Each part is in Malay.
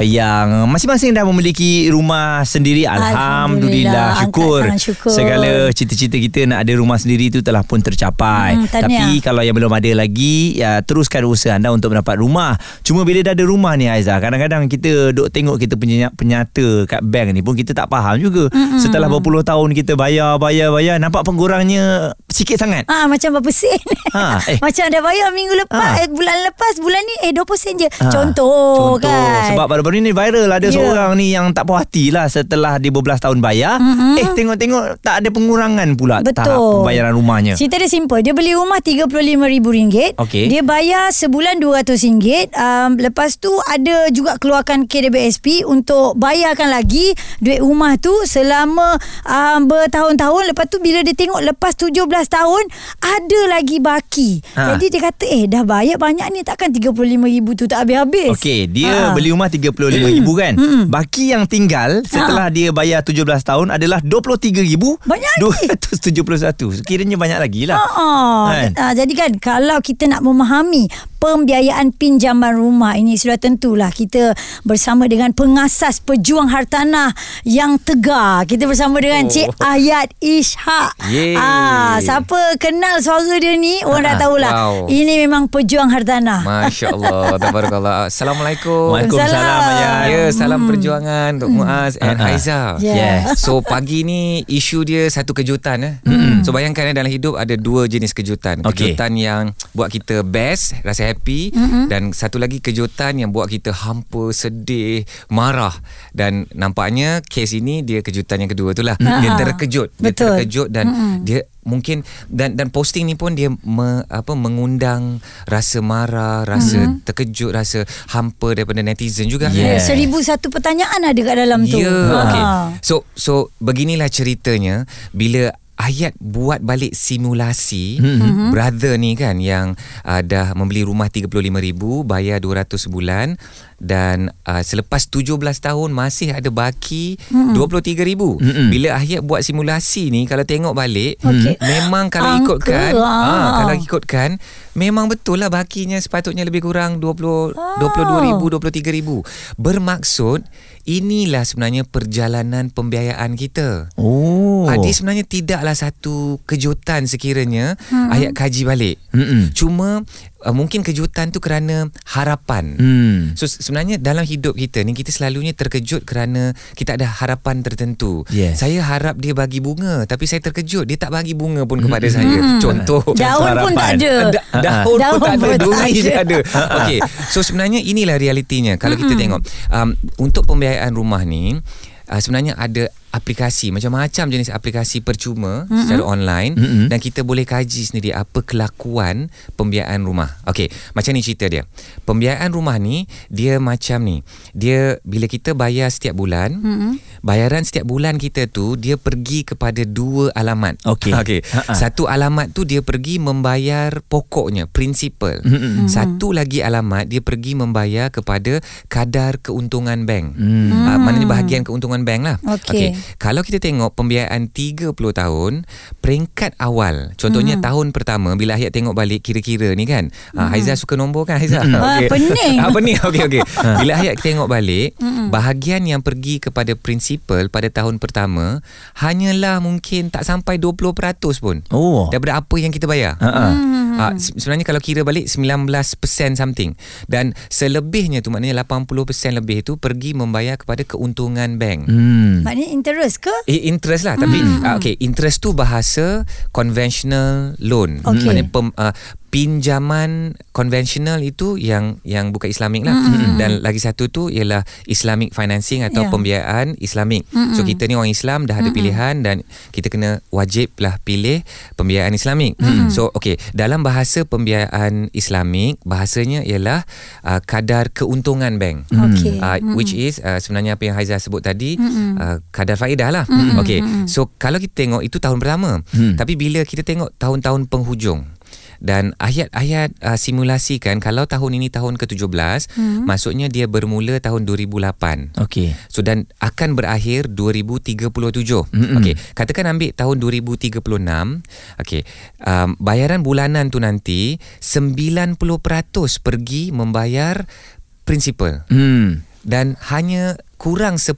Yang masing-masing dah memiliki rumah sendiri. Alhamdulillah, Alhamdulillah. syukur. Segala cita-cita kita nak ada rumah sendiri tu telah pun tercapai. Hmm, tapi kalau yang belum ada lagi ya teruskan usaha anda untuk mendapat rumah. Cuma bila dah ada rumah ni Aizah kadang-kadang kita duk tengok kita punya penyata kat bank ni pun kita tak faham juga. Hmm, setelah berpuluh tahun kita bayar bayar bayar nampak pengurangnya sikit sangat. Ah macam berapa sen? Ha, eh. Macam dah bayar minggu lepas Ha. eh, Bulan lepas Bulan ni eh 20 sen je. Ha, Contoh, kan? Sebab baru-baru ni viral Ada Ya. seorang ni yang tak puas hati lah Setelah dia berbelas tahun bayar mm-hmm. Eh tengok-tengok Tak ada pengurangan pula Betul Tahap pembayaran rumahnya Cerita dia simple Dia beli rumah RM35,000 Okey. Dia bayar sebulan RM200 um, Lepas tu ada juga keluarkan KDBSP Untuk bayarkan lagi Duit rumah tu Selama um, bertahun-tahun Lepas tu bila dia tengok Lepas 17 tahun Ada lagi baki Ha. Jadi dia kata Eh dah bayar banyak ni Takkan RM35,000 tu tak habis-habis Okey, dia Ha. beli rumah RM35,000 kan. Baki yang tinggal setelah dia bayar 17 tahun adalah RM23,000. Banyak lagi. 271. Kiranya banyak lagi lah. Oh, Kan? kan? jadi kan kalau kita nak memahami pembiayaan pinjaman rumah ini sudah tentulah kita bersama dengan pengasas pejuang hartanah yang tegar. Kita bersama dengan Oh. Cik Ayat Ishak. Yeay. Ah, siapa kenal suara dia ni orang dah Ah, tahulah. wow. Ini memang pejuang hartanah. Masya Allah Tabarakallah Assalamualaikum Waalaikumsalam. Ayat. Ya salam perjuangan Untuk Muaz and Ah, ah. Haiza Yeah. Yes. So pagi ni Isu dia satu kejutan eh. So bayangkan eh, dalam hidup Ada dua jenis kejutan. Kejutan yang Buat kita best Rasa happy Dan satu lagi kejutan Yang buat kita hampa Sedih Marah Dan nampaknya Kes ini Dia kejutan yang kedua tu lah Dia Ah. terkejut Dia Betul. terkejut Dan dia mungkin dan dan posting ni pun dia me, apa mengundang rasa marah, rasa mm-hmm. terkejut, rasa hampa daripada netizen juga. Yeah. Eh, Seribu satu pertanyaan ada kat dalam tu. Ya, Ah. okay. So so beginilah ceritanya bila Ayat buat balik simulasi mm-hmm. brother ni kan yang uh, dah membeli rumah 35,000 bayar 200 sebulan dan uh, selepas 17 tahun masih ada baki mm-hmm. 23,000. Mm-hmm. Bila Ayat buat simulasi ni kalau tengok balik Okey. memang kalau Angka, ikutkan ah. ah, kalau ikutkan memang betul lah bakinya sepatutnya lebih kurang 20 22,000 23,000. Bermaksud inilah sebenarnya perjalanan pembiayaan kita. Oh. Dia sebenarnya tidaklah satu kejutan sekiranya hmm. ayat kaji balik. Mm-mm. Cuma uh, mungkin kejutan tu kerana harapan. Hmm. So se- sebenarnya dalam hidup kita ni kita selalunya terkejut kerana kita ada harapan tertentu. Yes. Saya harap dia bagi bunga tapi saya terkejut dia tak bagi bunga pun kepada saya. Contoh Daun pun tak ada. Da- daun, Daun pun tak ada Duri je ada. Okey So sebenarnya inilah realitinya Kalau kita tengok um, Untuk pembiayaan rumah ni uh, Sebenarnya ada aplikasi Macam-macam jenis aplikasi percuma mm-hmm. Secara online Mm-mm. Dan kita boleh kaji sendiri Apa kelakuan Pembiayaan rumah Okey Macam ni cerita dia Pembiayaan rumah ni Dia macam ni Dia Bila kita bayar setiap bulan mm-hmm. Bayaran setiap bulan kita tu Dia pergi kepada dua alamat Okey. Okey satu alamat tu dia pergi membayar pokoknya, prinsipal. Mm-mm. Satu lagi alamat dia pergi membayar kepada kadar keuntungan bank. Hmm. Uh, maknanya bahagian keuntungan bank lah. Okey. Kalau kita tengok pembiayaan 30 tahun, peringkat awal, contohnya Hmm. tahun pertama bila Hayat tengok balik kira-kira ni kan. Uh, Haiza suka nombor kan Haiza? Ah, pening. Ah, pening. Okey okey. bila Hayat tengok balik, bahagian yang pergi kepada prinsipal pada tahun pertama hanyalah mungkin tak sampai 20% pun. Oh. Daripada apa yang kita bayar. Ha-ha. Ha, se- sebenarnya kalau kira balik 19% something dan selebihnya tu maknanya 80% lebih tu pergi membayar kepada keuntungan bank. Hmm. Maknanya interest ke? Eh, interest lah tapi uh, okay interest tu bahasa conventional loan Okey. maknanya pem, uh, pinjaman konvensional itu yang yang bukan Islamik lah. Mm. dan lagi satu tu ialah Islamic financing atau Ya. pembiayaan Islamik. Mm so kita ni orang Islam dah ada pilihan dan kita kena wajib lah pilih pembiayaan Islamik. Mm. so okay. Dalam bahasa pembiayaan Islamik bahasanya ialah uh, kadar keuntungan bank. Okey. uh, which is uh, sebenarnya apa yang Haiza sebut tadi uh, kadar faedah lah. Okey so kalau kita tengok itu tahun pertama. Hmm. tapi bila kita tengok tahun-tahun penghujung dan ayat-ayat uh, simulasi kan kalau tahun ini tahun ke-17 hmm. maksudnya dia bermula tahun 2008 Okey. So dan akan berakhir 2037. Mm-hmm. Okey, katakan ambil tahun 2036. Okey, um, bayaran bulanan tu nanti 90% pergi membayar principal Hmm. dan hanya kurang 10%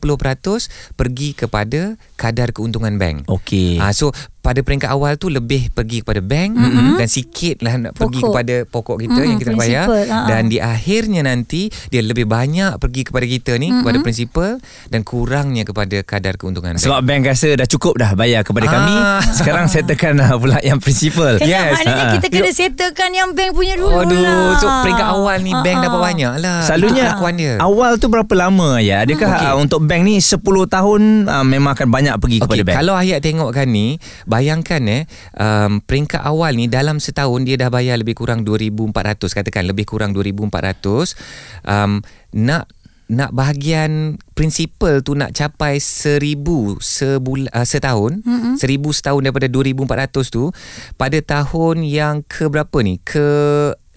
pergi kepada kadar keuntungan bank. Okey. Ah so pada peringkat awal tu lebih pergi kepada bank mm-hmm. dan sikit lah nak pergi Pokok. kepada pokok kita Mm-mm, yang kita nak bayar principal, ha. dan di akhirnya nanti dia lebih banyak pergi kepada kita ni mm-hmm. kepada principal dan kurangnya kepada kadar keuntungan bank. Sebab bank rasa dah cukup dah bayar kepada Ah. kami. Sekarang settlekan lah pula yang principal. Kena Yes. maknanya Ha. kita kena settlekan yang bank punya dulu Aduh, lah. so peringkat awal ni bank Ha, dapat ha. banyak lah. Selalunya dia. awal tu berapa lama ya? Adakah Okey. okay. untuk bank ni 10 tahun uh, memang akan banyak pergi kepada Okey, bank? kalau ayat tengokkan ni, bayangkan eh, um, peringkat awal ni dalam setahun dia dah bayar lebih kurang 2400 katakan lebih kurang 2400 um, nak nak bahagian prinsipal tu nak capai 1000 sebul uh, setahun mm-hmm. 1000 setahun daripada 2400 tu pada tahun yang ke berapa ni ke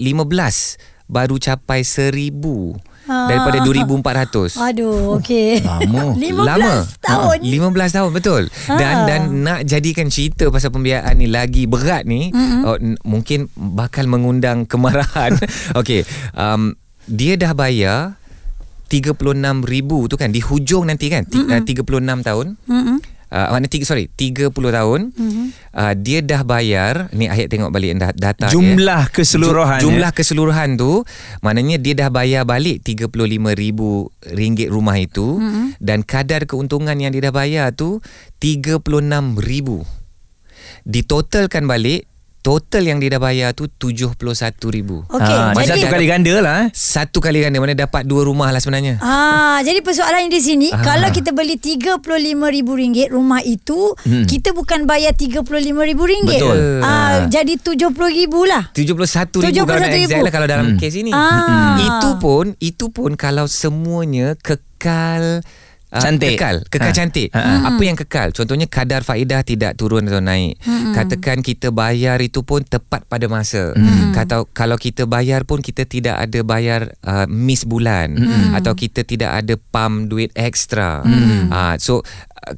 15 baru capai 1000 Ah. daripada 2400 Aduh, okey. Lama. 15 Lama tahun. ha, 15 tahun betul Dan Ha. dan nak jadikan cerita Pasal pembiayaan ni Lagi berat ni mm-hmm. oh, Mungkin Bakal mengundang kemarahan Okey um, Dia dah bayar 36,000 tu kan Di hujung nanti kan mm-hmm. 36 tahun Mm-mm. Uh, makna tiga sorry 30 tahun mm-hmm. uh, dia dah bayar ni ayat tengok balik da- data Jumlah dia. keseluruhan, Ju- jumlah keseluruhan tu maknanya dia dah bayar balik RM35,000 rumah itu mm-hmm. dan kadar keuntungan yang dia dah bayar tu RM36,000 ditotalkan balik total yang dia dah bayar tu RM71,000 Okey, Ah, jadi satu kali ganda lah eh. satu kali ganda mana dapat dua rumah lah sebenarnya Ah, jadi persoalannya di sini Ah. kalau kita beli RM35,000 rumah itu, Hmm. kita bukan bayar RM35,000. Betul. Ah, jadi RM70,000 lah. 71 ribu kalau nak 71,000. exact lah kalau dalam Hmm. kes ini. Ah. Itu pun itu pun kalau semuanya kekal Cantik. Kekal. Kekal Ha. cantik. Ha. Apa yang kekal? Contohnya kadar faedah Tidak turun atau naik. Katakan kita bayar itu pun Tepat pada masa. Kata, Kalau kita bayar pun Kita tidak ada bayar uh, Miss bulan. Atau kita tidak ada Pump duit ekstra. Uh, So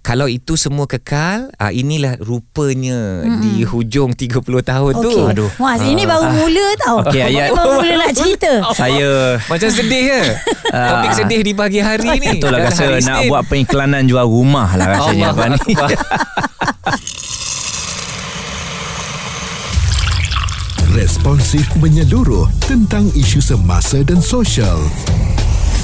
Kalau itu semua kekal uh, Inilah rupanya Di hujung 30 tahun tu Okey. Aduh. Mas, ini baru mula tau. Okey, ayat. Ini baru mula nak cerita. Saya Macam sedih ke? Topik sedih di pagi hari ni. Itulah Dalam rasa nak buat pengiklanan jual rumah lah rasanya Allah ni. Responsif menyeluruh tentang isu semasa dan sosial.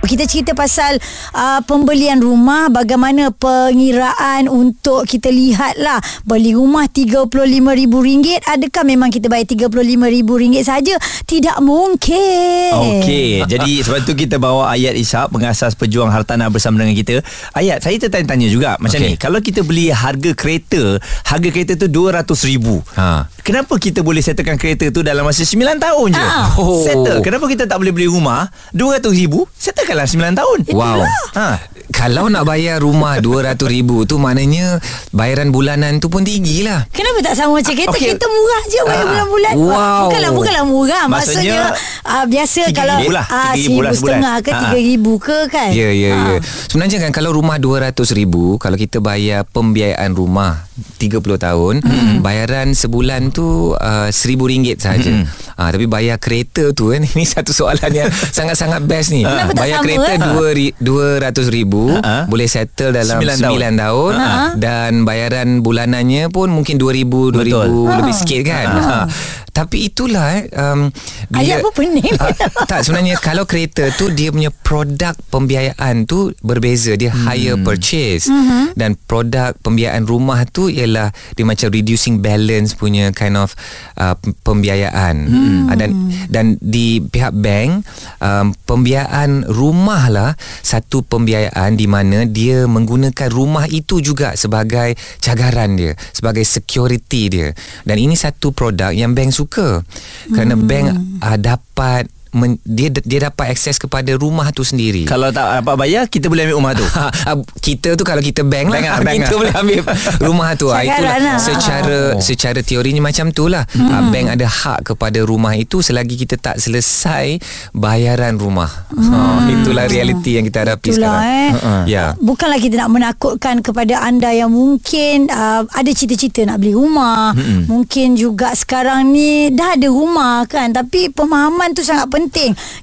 Kita cerita pasal uh, pembelian rumah bagaimana pengiraan untuk kita lihat lah beli rumah RM35,000 adakah memang kita bayar RM35,000 saja tidak mungkin Okey, jadi sebab tu kita bawa Ayat Ishak pengasas pejuang hartanah bersama dengan kita. Ayat, saya tertanya-tanya juga macam Okey. ni. Kalau kita beli harga kereta, harga kereta tu RM200,000. Ha. Kenapa kita boleh settlekan kereta tu dalam masa 9 tahun je? Ah. Oh. Settle. Kenapa kita tak boleh beli rumah RM200,000? Settlekanlah 9 tahun. Wow. Ha. Kalau nak bayar rumah RM200,000 tu maknanya bayaran bulanan tu pun tinggi lah. Kenapa tak sama macam kereta? Okey. Kereta murah je bayar Ah, bulan-bulan. wow. Bukanlah bukanlah murah. Maksudnya, Maksudnya, uh, biasa RM3,000 kalau lah, ah, RM3,000 lah RM1,500 ke. Ah. RM3,000 ke kan? Ya, ya, ya. Sebenarnya kan kalau rumah RM200,000, kalau kita bayar pembiayaan rumah 30 tahun, hmm. bayaran sebulan tu uh, RM1,000 sahaja. Hmm. Uh, tapi bayar kereta tu kan, ini satu soalan yang sangat-sangat best ni. Kenapa bayar sama, kereta eh? RM200,000, Ha. boleh settle dalam 9 Sembilan tahun, tahun. tahun dan bayaran bulanannya pun mungkin RM2,000, Betul. RM2,000 lebih sikit kan. Ha. Tapi itulah eh, um, Ayat pun pening. Ah, tak sebenarnya kalau kereta tu dia punya produk pembiayaan tu berbeza dia hmm. higher purchase mm-hmm. dan produk pembiayaan rumah tu ialah dia macam reducing balance punya kind of uh, pembiayaan. Hmm. uh, dan dan di pihak bank um, pembiayaan rumah lah satu pembiayaan di mana dia menggunakan rumah itu juga sebagai cagaran dia sebagai security dia. Dan ini satu produk yang bank suka. Kerana bank uh, dapat men, dia dia dapat akses kepada rumah tu sendiri. Kalau tak dapat bayar Kita boleh ambil rumah tu Ha, ah, kita tu kalau kita bank, Bank lah, lah, bank kita lah. boleh ambil rumah tu. Ah, Cakaran Itulah lah. secara Oh. secara teorinya macam tu lah. Hmm. Bank ada hak kepada rumah itu selagi kita tak selesai bayaran rumah. Ha, itulah realiti yang kita hadapi Itulah sekarang. eh. Ha-ha. Ya. Bukanlah kita nak menakutkan kepada anda yang mungkin uh, ada cita-cita nak beli rumah. Mm-mm. Mungkin juga sekarang ni dah ada rumah kan. Tapi pemahaman tu sangat penting.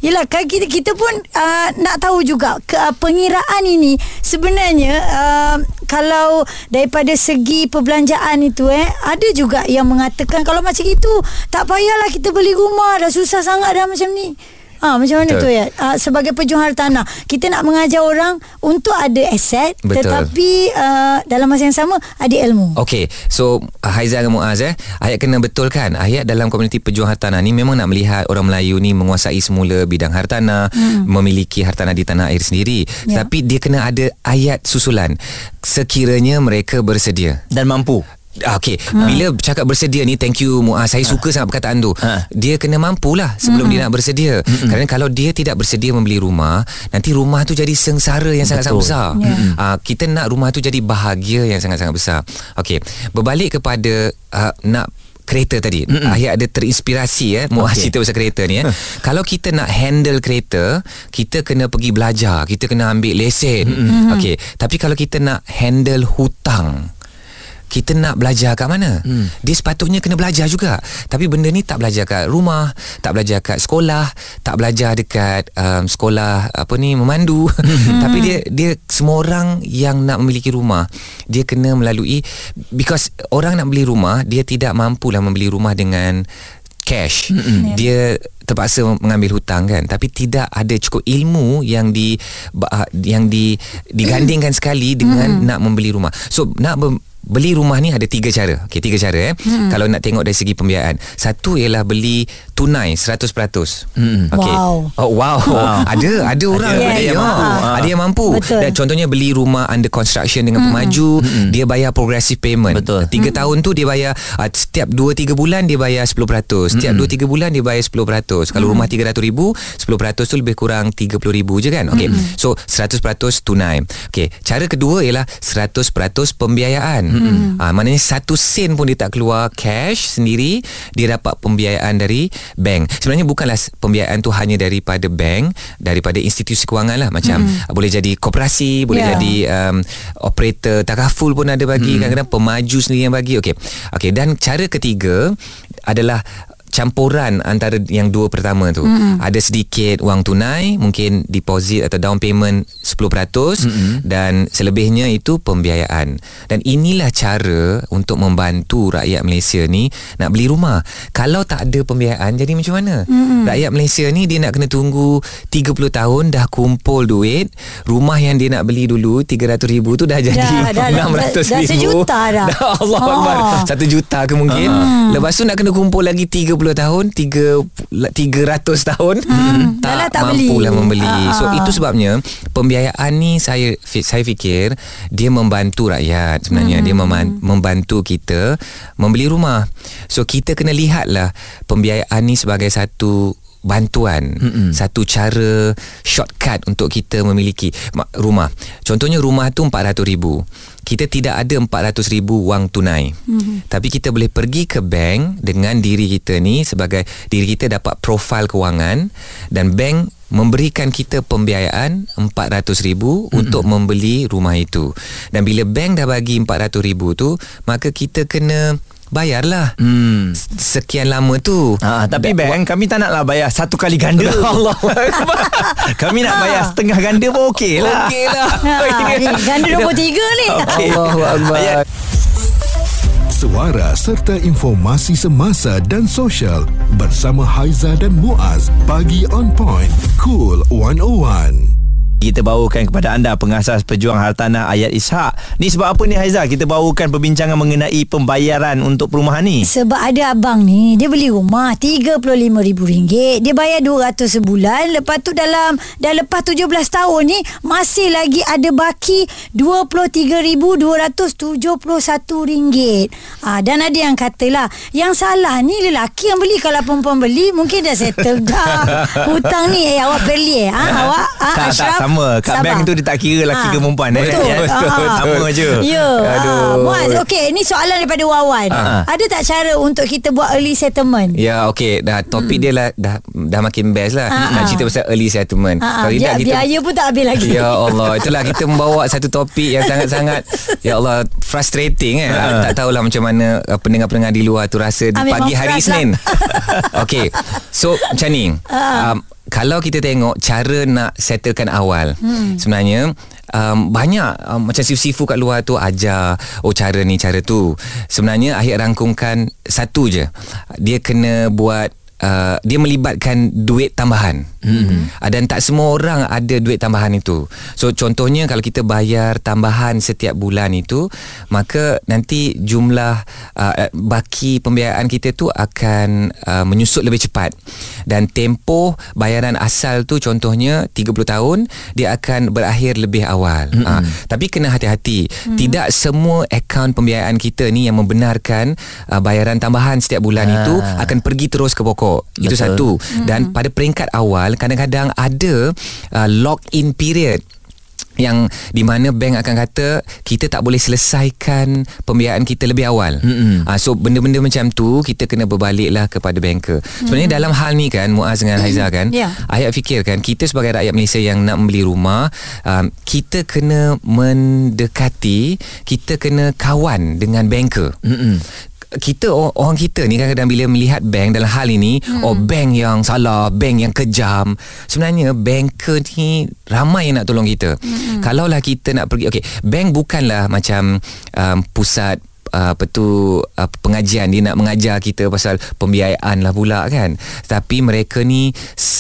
Yelah kan kita, kita pun uh, nak tahu juga ke, uh, pengiraan ini sebenarnya uh, kalau daripada segi perbelanjaan itu eh ada juga yang mengatakan kalau macam itu tak payahlah kita beli rumah dah susah sangat dah macam ni. Ah macam mana Betul. tu ya? Uh, sebagai pejuang hartanah, kita nak mengajar orang untuk ada aset Betul. tetapi uh, dalam masa yang sama ada ilmu. Okey, so uh, Haizal dan Muaz eh, ayat kena betulkan. Ayat dalam komuniti pejuang hartanah ni memang nak melihat orang Melayu ni menguasai semula bidang hartanah, hmm. memiliki hartanah di tanah air sendiri. Ya. Tapi dia kena ada ayat susulan. Sekiranya mereka bersedia. Dan mampu Ah, Okay hmm. Bila cakap bersedia ni Thank you Muaz. Saya suka sangat perkataan tu. Ha. Dia kena mampulah Sebelum Hmm. dia nak bersedia. Hmm. Kerana kalau dia tidak bersedia Membeli rumah Nanti rumah tu jadi sengsara Yang sangat-sangat besar. Ya. uh, Kita nak rumah tu jadi bahagia Yang sangat-sangat besar. Okay Berbalik kepada uh, Nak kereta tadi. Mm-mm. Ada terinspirasi eh Muaz Okey. cerita pasal kereta ni eh. Kalau kita nak handle kereta Kita kena pergi belajar Kita kena ambil lesen. Okey. Tapi kalau kita nak handle hutang kita nak belajar kat mana? Hmm. Dia sepatutnya kena belajar juga. Tapi benda ni tak belajar kat rumah, tak belajar kat sekolah, tak belajar dekat um, sekolah apa ni memandu. Hmm. Tapi dia dia semua orang yang nak memiliki rumah, dia kena melalui because orang nak beli rumah, dia tidak mampulah membeli rumah dengan cash. Hmm. Dia terpaksa mengambil hutang kan tapi tidak ada cukup ilmu yang di yang di digandingkan sekali dengan nak membeli rumah. So nak Beli rumah ni ada tiga cara. Okey, tiga cara eh. Hmm. Kalau nak tengok dari segi pembiayaan. Satu ialah beli tunai 100%. Hmm. Okey. Wow. Oh wow. Wow. ada ada orang Yes. ada yang Ha. mampu. Ada yang mampu. Betul. Dan contohnya beli rumah under construction dengan pemaju, dia bayar progressive payment. Betul. Tiga tahun tu dia bayar uh, setiap 2 3 bulan dia bayar 10%. Setiap 2 3 bulan dia bayar 10%. Kalau rumah 300,000, 10% tu lebih kurang 30,000 je kan. Okey. So 100% tunai. Okey, cara kedua ialah 100% pembiayaan. Ah maknanya satu sen pun dia tak keluar cash sendiri, dia dapat pembiayaan dari bank. Sebenarnya bukanlah pembiayaan tu hanya daripada bank, daripada institusi kewangan lah macam mm. boleh jadi koperasi, boleh Ya. jadi um, operator takaful pun ada bagi, kadang-kadang pemaju sendiri yang bagi. Okey. Okey dan cara ketiga adalah campuran antara yang dua pertama tu. Mm. Ada sedikit wang tunai, mungkin deposit atau down payment 10% mm-hmm. dan selebihnya itu pembiayaan. Dan inilah cara untuk membantu rakyat Malaysia ni nak beli rumah. Kalau tak ada pembiayaan jadi macam mana? Mm-hmm. Rakyat Malaysia ni dia nak kena tunggu 30 tahun dah kumpul duit, rumah yang dia nak beli dulu 300,000 tu dah jadi Dah- dah- dah- 600,000. dah sejuta dah. Allah Oh. Akbar. Satu juta ke mungkin. Lepas tu nak kena kumpul lagi 30 tahun, 3 300 tahun. Hmm, tak beli. mampulah membeli. Ah, So ah. itu sebabnya pembiayaan ni saya saya fikir dia membantu rakyat sebenarnya. Dia meman- membantu kita membeli rumah. So kita kena lihatlah pembiayaan ni sebagai satu bantuan Mm-mm. satu cara shortcut untuk kita memiliki ma- rumah contohnya rumah tu 400 ribu kita tidak ada 400 ribu wang tunai mm-hmm. tapi kita boleh pergi ke bank dengan diri kita ni sebagai diri kita dapat profil kewangan dan bank memberikan kita pembiayaan 400 ribu mm-hmm. untuk membeli rumah itu dan bila bank dah bagi 400 ribu tu maka kita kena bayarlah Hmm. sekian lama tu Ah, tapi Da- bang kami tak naklah bayar satu kali ganda. Allah. kami nak bayar setengah ganda pun okey lah. Okey lah Ha, ni ganda 23 ni. Okey. Allahu Akbar Ayat- Suara serta informasi semasa dan sosial bersama Haiza dan Muaz. Pagi on point. Cool 101. Kita bawakan kepada anda pengasas pejuang hartanah Ayat Ishak. Ni sebab apa ni Haiza? Kita bawakan perbincangan mengenai pembayaran untuk perumahan ni. Sebab ada abang ni Dia beli rumah RM35,000. Dia bayar 200 sebulan. Lepas tu dalam Dah lepas 17 tahun ni Masih lagi ada baki RM23,271. Ah, Dan ada yang katalah Yang salah ni lelaki yang beli. Kalau perempuan beli Mungkin dah settle dah. Hutang ni Eh awak beli eh. Ha, Awak ha, tak, tak Ashraf, sama. Kat sabar. bank tu dia tak kira lelaki Ah, ke perempuan. eh. Betul. Betul, Ah. betul. Sama je. Ya. Aduh. Ah, Muaz, okey, ni soalan daripada Wawan. Ah. Ada tak cara untuk kita buat early settlement? Ya okey dah topik dia lah dah dah makin best lah Ah, nak cerita pasal early settlement. Ha, Kalau tidak biar, kita biaya pun tak habis lagi. Ya Allah Itulah kita membawa Satu topik yang sangat-sangat Ya Allah Frustrating eh Tak tahulah macam mana uh, Pendengar-pendengar di luar tu Rasa memang pagi hari frust lah. Isnin Okay So macam ni Ah. um, Kalau kita tengok Cara nak settlekan awal Hmm. Sebenarnya Um, banyak um, macam sifu-sifu kat luar tu ajar oh cara ni cara tu sebenarnya akhir rangkumkan satu je dia kena buat uh, dia melibatkan duit tambahan mm-hmm. uh, dan tak semua orang ada duit tambahan itu so contohnya kalau kita bayar tambahan setiap bulan itu maka nanti jumlah uh, baki pembiayaan kita tu akan uh, menyusut lebih cepat dan tempoh bayaran asal tu contohnya 30 tahun dia akan berakhir lebih awal mm-hmm. uh, tapi kena hati-hati mm-hmm. tidak semua akaun pembiayaan kita ni yang membenarkan uh, bayaran tambahan setiap bulan Ah. itu akan pergi terus ke pokok itu Betul. satu dan pada peringkat awal kadang-kadang ada uh, lock in period yang di mana bank akan kata kita tak boleh selesaikan pembiayaan kita lebih awal. Mm-mm. Uh, so benda-benda macam tu kita kena berbaliklah kepada banker. Sebenarnya dalam hal ni kan Muaz dengan Haiza kan, Ya. ayat fikir kan kita sebagai rakyat Malaysia yang nak membeli rumah, um, kita kena mendekati, kita kena kawan dengan banker. Mm-mm. Kita or- orang kita ni kadang-kadang bila melihat bank dalam hal ini hmm. oh bank yang salah bank yang kejam sebenarnya banker ni ramai yang nak tolong kita hmm. kalaulah kita nak pergi okey bank bukanlah macam um, pusat apa tu uh, pengajian dia nak mengajar kita pasal pembiayaan lah pula kan tapi mereka ni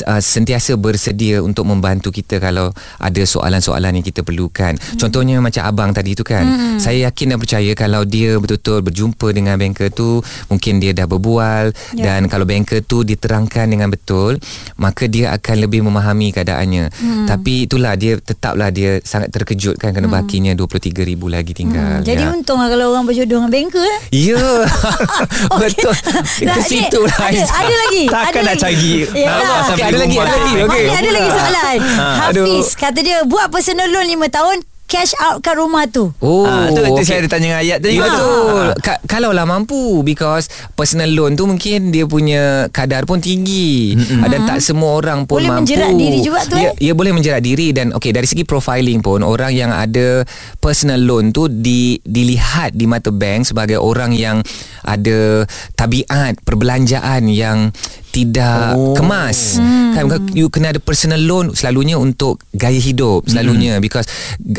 uh, sentiasa bersedia untuk membantu kita kalau ada soalan-soalan yang kita perlukan hmm. contohnya macam abang tadi tu kan hmm. saya yakin dan percaya kalau dia betul-betul berjumpa dengan banker tu mungkin dia dah berbual Ya. dan kalau banker tu diterangkan dengan betul maka dia akan lebih memahami keadaannya hmm. tapi itulah dia tetaplah dia sangat terkejut kan kena bakinya 23,000 lagi tinggal Hmm, jadi ya. untung lah kalau orang berjodoh dengan banker eh. Ya. Betul. Itu Nah, situ lah ada, ada lagi Takkan ada nak cari. Yalah. Allah sampai Ada lagi, ada lagi, ni ada lagi soalan. Ha. Hafiz kata dia Buat personal loan 5 tahun Cash out kat rumah tu Oh Ah, tu okay. saya ada tanya dengan ayat tadi. Ya, tu. betul. Ka- kalau lah mampu because personal loan tu mungkin dia punya kadar pun tinggi mm-hmm. dan tak semua orang pun Boleh mampu. menjerat diri juga tu, Ya, eh? ya boleh menjerat diri dan okey dari segi profiling pun orang yang ada personal loan tu di dilihat di mata bank sebagai orang yang ada tabiat perbelanjaan yang tidak Oh. kemas. Hmm. kan? You kena ada personal loan selalunya untuk gaya hidup selalunya. Hmm. because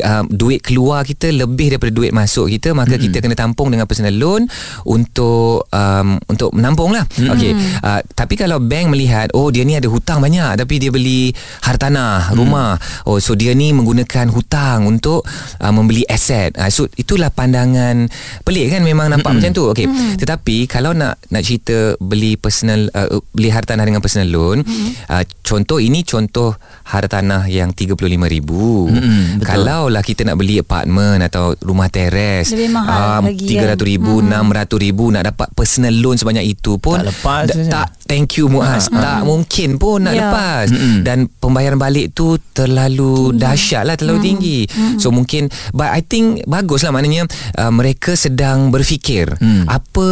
uh, duit keluar kita lebih daripada duit masuk kita maka hmm. kita kena tampung dengan personal loan untuk um, untuk menampung lah hmm. okey uh, tapi kalau bank melihat oh dia ni ada hutang banyak tapi dia beli hartanah rumah. Oh so dia ni menggunakan hutang untuk uh, membeli aset uh, so itulah pandangan pelik kan? Memang nampak macam tu. Okey tetapi kalau nak nak cerita beli personal uh, beli hartanah dengan personal loan uh, contoh ini contoh hartanah yang 35000 betul. kalau lah kita nak beli apartmen atau rumah teres Lebih mahal lagi, 300 ribu hmm. 600 ribu nak dapat personal loan sebanyak itu pun Tak lepas da- tak thank you Muaz. Tak mungkin pun nak Ya. lepas. Mm-mm. dan pembayaran balik tu terlalu dahsyat lah terlalu tinggi. So mungkin but I think bagus lah maknanya uh, mereka sedang berfikir Mm. apa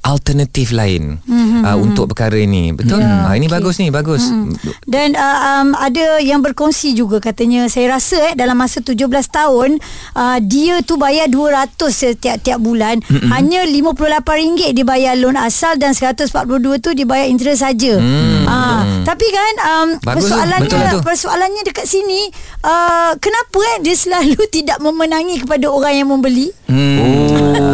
alternatif lain uh, untuk perkara ini betul Ya, Ah, ini okey. bagus ni bagus Dan uh, um, ada yang berkongsi juga katanya saya rasa eh dalam masa 17 tahun uh, dia tu bayar 200 setiap-tiap bulan Mm-mm. hanya RM58 dia bayar loan asal dan 142 tu dia bayar interest saja. Hmm. Ah, tapi kan um, Bagus tu, persoalannya betul lah tu. persoalannya dekat sini uh, kenapa eh dia selalu tidak memenangi kepada orang yang membeli? oh Oh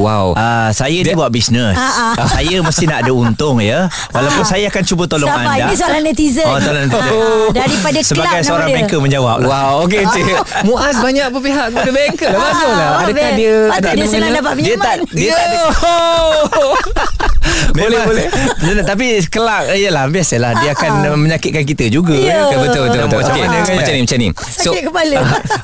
wow. Ah, saya ni buat bisnes. Ah, Ah, saya mesti nak ada untung ya. Walaupun saya akan cuba tolong Sabar, anda. ini soalan netizen. Oh, soalan netizen. Ah, Daripada Sebagai kelab seorang nama dia. banker menjawab. lah. Wow, okey cik. Muaz banyak berpihak kepada banker lah. Bagus lah. Ah, Adakah dia Patut ada dia senang mengenal? dapat Dia pinjaman. tak dia tak ada boleh boleh. Boleh Tapi kelak Yalah biasalah Dia akan Ah. menyakitkan kita juga Ya. Okay, betul betul betul. Macam Okey, mana kan? macam ni macam ni. Sakit kepala.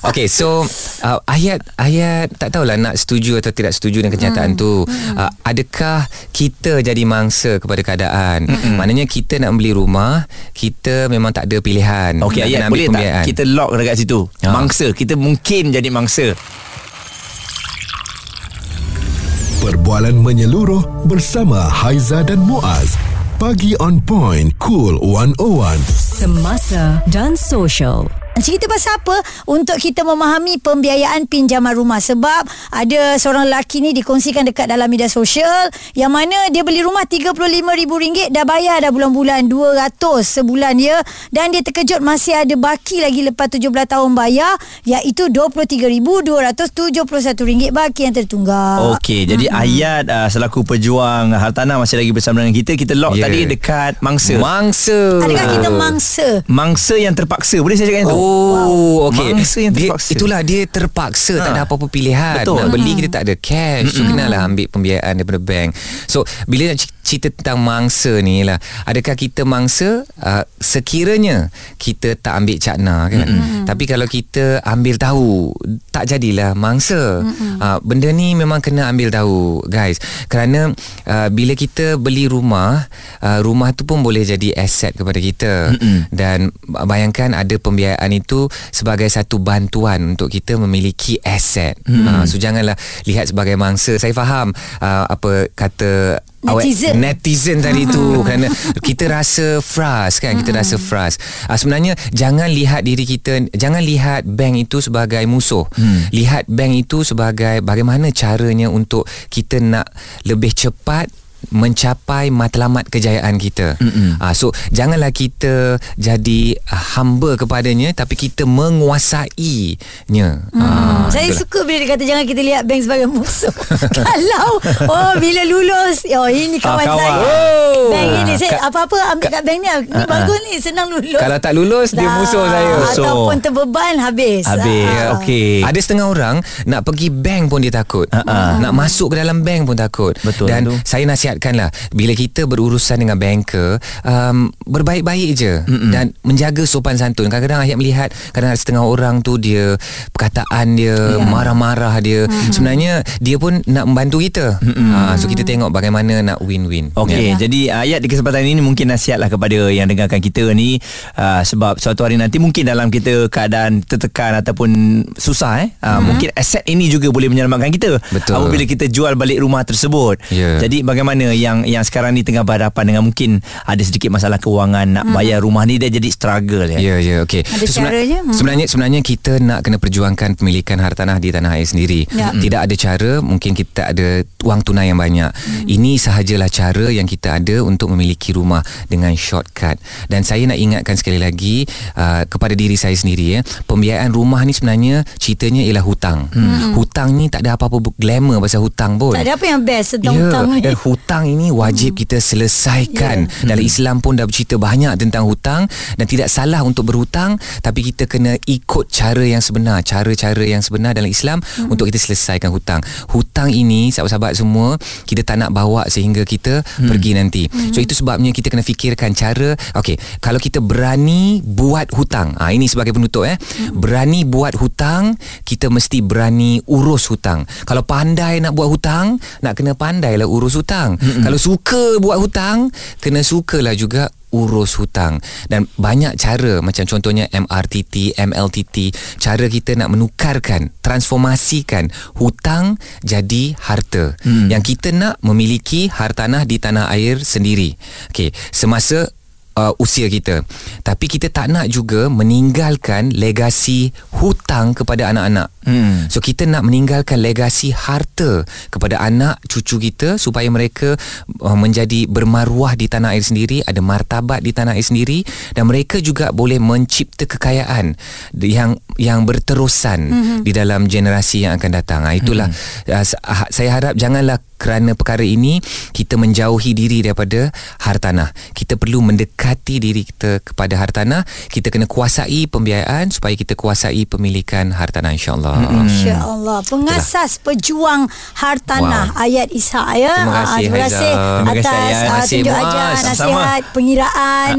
okay, so uh, ayat ayat tak tahulah nak setuju atau tidak setuju dengan kenyataan Hmm. tu. Uh, adakah kita jadi mangsa kepada keadaan? Hmm. Maknanya kita nak beli rumah, kita memang tak ada pilihan. Okey Nak ayat ambil boleh tak pembiayaan. Kita lock dekat situ Ha. Mangsa Kita mungkin jadi mangsa Perbualan menyeluruh bersama Haiza dan Muaz. Pagi on point, cool 101. Semasa dan social. Cerita pasal apa? Untuk kita memahami pembiayaan pinjaman rumah. Sebab ada seorang lelaki ni dikongsikan dekat dalam media sosial yang mana dia beli rumah RM35,000 dah bayar dah bulan-bulan 200 sebulan ya. Dan dia terkejut masih ada baki lagi lepas 17 tahun bayar iaitu RM23,271 baki yang tertunggak. Okey Jadi ayat uh, Selaku pejuang Hartanah Masih lagi bersama dengan kita Kita lock Ya. tadi Dekat mangsa Mangsa. Adakah kita mangsa? Mangsa yang terpaksa Boleh saya cakap yang tu Oh, okey. Mangsa yang Dia, terpaksa. itulah dia terpaksa tak Ha. ada apa-apa pilihan. Betul. Nak beli kita tak ada cash. So kenalah ambil pembiayaan daripada bank. So bila nak cerita tentang mangsa ni lah, adakah kita mangsa uh, sekiranya kita tak ambil cakna kan? Tapi kalau kita ambil tahu, tak jadilah mangsa. Uh, benda ni memang kena ambil tahu, guys. Kerana uh, bila kita beli rumah, uh, rumah tu pun boleh jadi aset kepada kita. Dan bayangkan ada pembiayaan itu sebagai satu bantuan untuk kita memiliki aset. Hmm. Uh, so janganlah lihat sebagai mangsa. Saya faham uh, apa kata awak- Netizen. netizen tadi tu kerana kita rasa frust kan kita rasa frust uh, sebenarnya jangan lihat diri kita jangan lihat bank itu sebagai musuh Hmm. lihat bank itu sebagai bagaimana caranya untuk kita nak lebih cepat mencapai matlamat kejayaan kita. Uh, so janganlah kita jadi uh, hamba kepadanya tapi kita menguasainya. Hmm. Ah, Saya itulah. suka bila dia kata jangan kita lihat bank sebagai musuh. Kalau oh bila lulus, oh ini kawan, Ah, kawan. saya. Oh. Bank ini saya apa-apa ambil kat bank ni. Ni bagus ni senang lulus. Kalau tak lulus dia musuh saya. Musuh. Ataupun terbeban habis. Habis Ah. Okey Ada setengah orang nak pergi bank pun dia takut. Ha-ha. Nak masuk ke dalam bank pun takut. Betul Dan tu. saya nasihatkanlah bila kita berurusan dengan banker, um, berbaik-baik je Mm-mm. dan menjaga sopan santun. Kadang-kadang ayat melihat kadang ada setengah orang tu dia perkataan dia Ya. marah-marah dia. Sebenarnya dia pun nak membantu kita. Ha, so kita tengok bagaimana nak win-win. Okey, Ya. jadi ayat di kesempatan ini mungkin nasihatlah kepada yang dengarkan kita ni uh, sebab suatu hari nanti mungkin dalam kita keadaan tertekan ataupun susah eh uh, mungkin aset ini juga boleh menyelamatkan kita Betul. apabila kita jual balik rumah tersebut. Ya. Jadi bagaimana yang yang sekarang ni tengah berhadapan dengan mungkin ada sedikit masalah kewangan nak bayar rumah ni dia jadi struggle ya. Ya, ya, okey. Ada sebenar- caranya? Hmm. Sebenarnya sebenarnya kita nak kena perjuangkan pemilikan hartanah di tanah air sendiri. Ya. Tidak ada cara, mungkin kita ada wang tunai yang banyak. Hmm. Ini sahajalah cara yang kita ada untuk memiliki rumah dengan shortcut. Dan saya nak ingatkan sekali lagi uh, kepada diri saya sendiri ya, pembiayaan rumah ni sebenarnya ceritanya ialah hutang. Hmm. Hutang ni tak ada apa-apa glamour pasal hutang pun. Tak ada apa yang best tentang Ya, hutang ni. dan hutang ini wajib hmm. kita selesaikan. Ya. Dalam Islam pun dah bercerita banyak tentang hutang dan tidak salah untuk berhutang tapi kita kena ikut cara yang sebenar, cara-cara yang sebenar dalam Islam hmm. untuk kita selesaikan hutang. Hutang ini sahabat-sahabat semua kita tak nak bawa sehingga kita hmm. pergi nanti. Hmm. So itu sebabnya kita kena fikirkan cara okey, kalau kita berani buat hutang. Ah ini sebagai penutup eh. Hmm. Berani buat hutang, kita mesti berani urus hutang. Kalau pandai nak buat hutang, nak kena pandailah urus hutang. Hmm. Kalau suka buat hutang, kena sukalah juga urus hutang dan banyak cara macam contohnya MRTT, MLTT cara kita nak menukarkan transformasikan hutang jadi harta hmm. yang kita nak memiliki hartanah di tanah air sendiri okey semasa uh, usia kita. Tapi kita tak nak juga meninggalkan legasi hutang kepada anak-anak. Hmm. So kita nak meninggalkan legasi harta kepada anak cucu kita supaya mereka uh, menjadi bermaruah di tanah air sendiri, ada martabat di tanah air sendiri dan mereka juga boleh mencipta kekayaan yang yang berterusan mm-hmm. di dalam generasi yang akan datang. Ha, itulah mm-hmm. uh, saya harap janganlah kerana perkara ini kita menjauhi diri daripada hartanah. Kita perlu mendekati diri kita kepada hartanah. Kita kena kuasai pembiayaan supaya kita kuasai pemilikan hartanah insya-Allah. Mm-hmm. Insya-Allah. Pengasas Itulah. pejuang hartanah wow. ayat Isa ya. Terima kasih, terima kasih atas uh, tunjuk ajar nasihat pengiraan.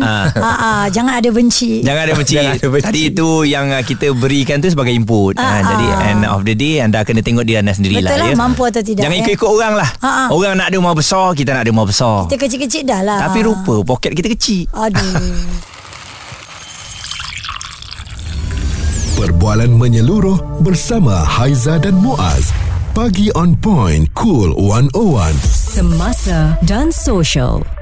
Jangan ada benci. Jangan ada benci. jangan ada benci. Tadi itu yang kita berikan tu sebagai input. Uh-uh. Jadi end of the day anda kena tengok diri anda sendirilah Betul lah, ya. mampu atau tidak. Jangan ya? ikut-ikut orang lah. Ha-ha. Orang nak ada rumah besar, kita nak ada rumah besar. Kita kecil-kecil dah lah. Tapi rupa poket kita kecil. Aduh. Perbualan menyeluruh bersama Haiza dan Muaz. Pagi on point, cool 101. Semasa dan social.